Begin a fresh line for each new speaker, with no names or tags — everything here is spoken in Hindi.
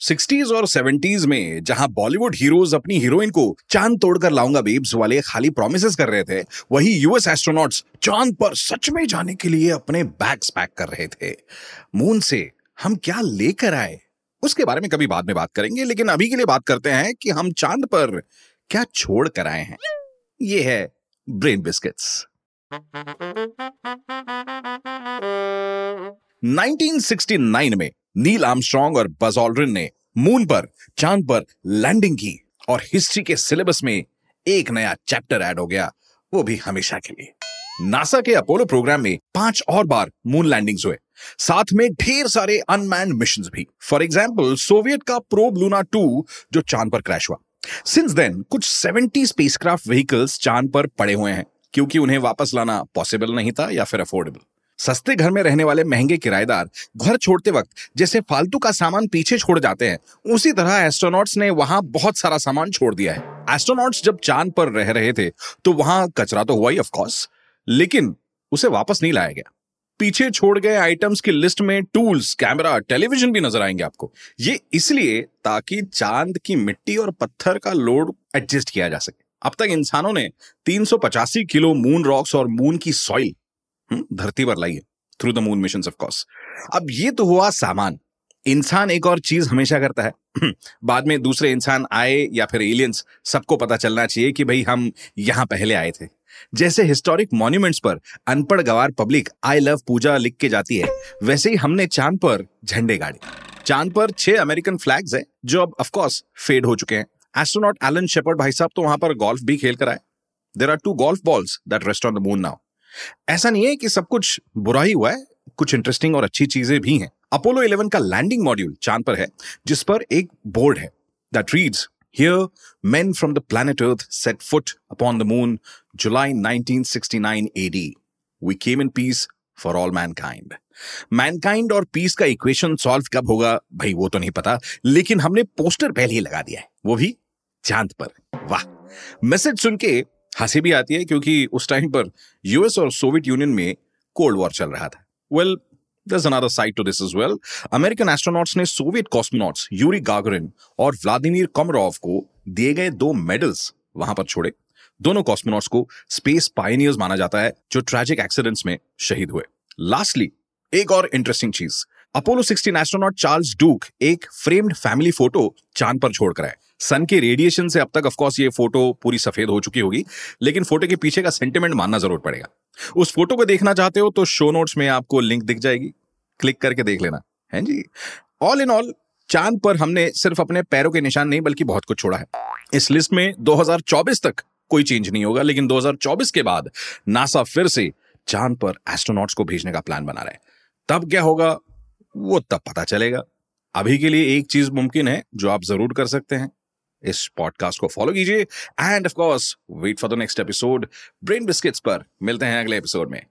सिक्सटीज और सेवेंटीज में जहाँ बॉलीवुड हीरोज अपनी हीरोइन को चाँद तोड़कर लाऊँगा बेब्स वाले खाली प्रोमिस कर रहे थे, वही यूएस एस्ट्रोनॉट्स चाँद पर सच में जाने के लिए अपने बैग्स पैक कर रहे थे। मून से हम क्या लेकर आए? उसके बारे में कभी बाद में बात करेंगे, लेकिन अभी के लिए बात करते हैं कि हम चाँद पर क्या छोड़ कर आए हैं। ये है ब्रेन बिस्किट्स 1969 में नील आर्मस्ट्रॉन्ग और बज ने मून पर, चाँद पर लैंडिंग की और हिस्ट्री के सिलेबस में एक नया चैप्टर ऐड हो गया, वो भी हमेशा के लिए। नासा के अपोलो प्रोग्राम में पाँच और बार मून लैंडिंग्स हुए, साथ में ढेर सारे अनमैन मिशन भी। फॉर एग्ज़ाम्पल सोवियत का प्रोब लूना टू जो चाँद पर क्रैश हुआ। सिंस देन कुछ 70 स्पेसक्राफ्ट व्हीकल्स चाँद पर पड़े हुए हैं, क्योंकि उन्हें वापस लाना पॉसिबल नहीं था या फिर अफोर्डेबल सस्ते घर में रहने वाले महँगे किराएदार घर छोड़ते वक्त जैसे फालतू का सामान पीछे छोड़ जाते हैं, उसी तरह एस्ट्रोनॉट्स ने वहाँ बहुत सारा सामान छोड़ दिया है। एस्ट्रोनॉट्स जब चाँद पर रह रहे थे तो वहाँ कचरा तो हुआ ही ऑफकोर्स लेकिन उसे वापस नहीं लाया गया। पीछे छोड़ गए आइटम्स की लिस्ट में टूल्स कैमरा टेलीविज़न भी नज़र आएँगे आपको। ये इसलिए ताकि चाँद की मिट्टी और पत्थर का लोड एडजस्ट किया जा सके। अब तक इंसानों ने 385 किलो मून रॉक्स और मून की सॉइल धरती पर लाइए through the moon mission of course अब ये तो हुआ सामान। इंसान एक और चीज़ हमेशा करता है। बाद में दूसरे इंसान आए या फिर एलियंस सबको पता चलना चाहिए कि भाई हम यहाँ पहले आए थे। जैसे हिस्टोरिक मॉन्यूमेंट्स पर अनपढ़ गवार पब्लिक आई लव पूजा लिख के जाती है, वैसे ही हमने चाँद पर झंडे गाड़े। चाँद पर छह अमेरिकन फ्लैग्स है, जो अब ऑफकोर्स फेड हो चुके हैं। एस्ट्रोनॉट एलन शेपर्ड भाई साहब तो वहाँ पर गोल्फ भी खेल कर आए। There are two golf balls that rest on the moon now ऐसा नहीं है कि सब कुछ बुरा ही हुआ है, कुछ इंटरेस्टिंग और अच्छी चीज़ें भी हैं। अपोलो 11 का लैंडिंग मॉड्यूल चाँद पर है, जिस पर एक बोर्ड है that reads here men from the planet earth set foot upon the moon July 1969 AD we came in peace for all mankind mankind और पीस का इक्वेशन सॉल्व कब होगा, भाई, वो तो नहीं पता, लेकिन हमने पोस्टर पहले ही लगा दिया है, वो भी चाँद पर। वाह! मैसेज सुन के हँसी भी आती है क्योंकि उस टाइम पर यूएस और सोवियत यूनियन में कोल्ड वॉर चल रहा था। Well There's another side to this as well. ने सोवियत कॉस्मोनॉट्स यूरी गागरिन और व्लादिमीर कोमरोव को दिए गए दो मेडल्स वहाँ पर छोड़े। दोनों कॉस्मोनॉट्स को स्पेस पायनियर्स माना जाता है, जो ट्रैजिक एक्सीडेंट्स में शहीद हुए। लास्टली एक और इंटरेस्टिंग चीज़। अपोलो 16 एस्ट्रोनॉट चार्ल्स डूक एक फ्रेम्ड फैमिली फ़ोटो चाँद पर छोड़कर आए। सन के रेडिएशन से अब तक ऑफकोर्स ये फ़ोटो पूरी सफ़ेद हो चुकी होगी, लेकिन फ़ोटो के पीछे का सेंटिमेंट मानना ज़रूर पड़ेगा। उस फ़ोटो को देखना चाहते हो तो शो नोट्स में आपको लिंक दिख जाएगी। क्लिक करके देख लेना। है जी? ऑल इन ऑल चाँद पर हमने सिर्फ़ अपने पैरों के निशान नहीं, बल्कि बहुत कुछ छोड़ा है। इस लिस्ट में 2024 तक कोई चेंज नहीं होगा, लेकिन 2024 के बाद नासा फिर से चाँद पर एस्ट्रोनॉट्स को भेजने का प्लान बना रहा है। तब क्या होगा? वो तब पता चलेगा। अभी के लिए एक चीज़ मुमकिन है, जो आप ज़रूर कर सकते हैं। इस पॉडकास्ट को फॉलो कीजिए। And of course wait for the next episode Brain Biscuits पर। मिलते हैं अगले एपिसोड में।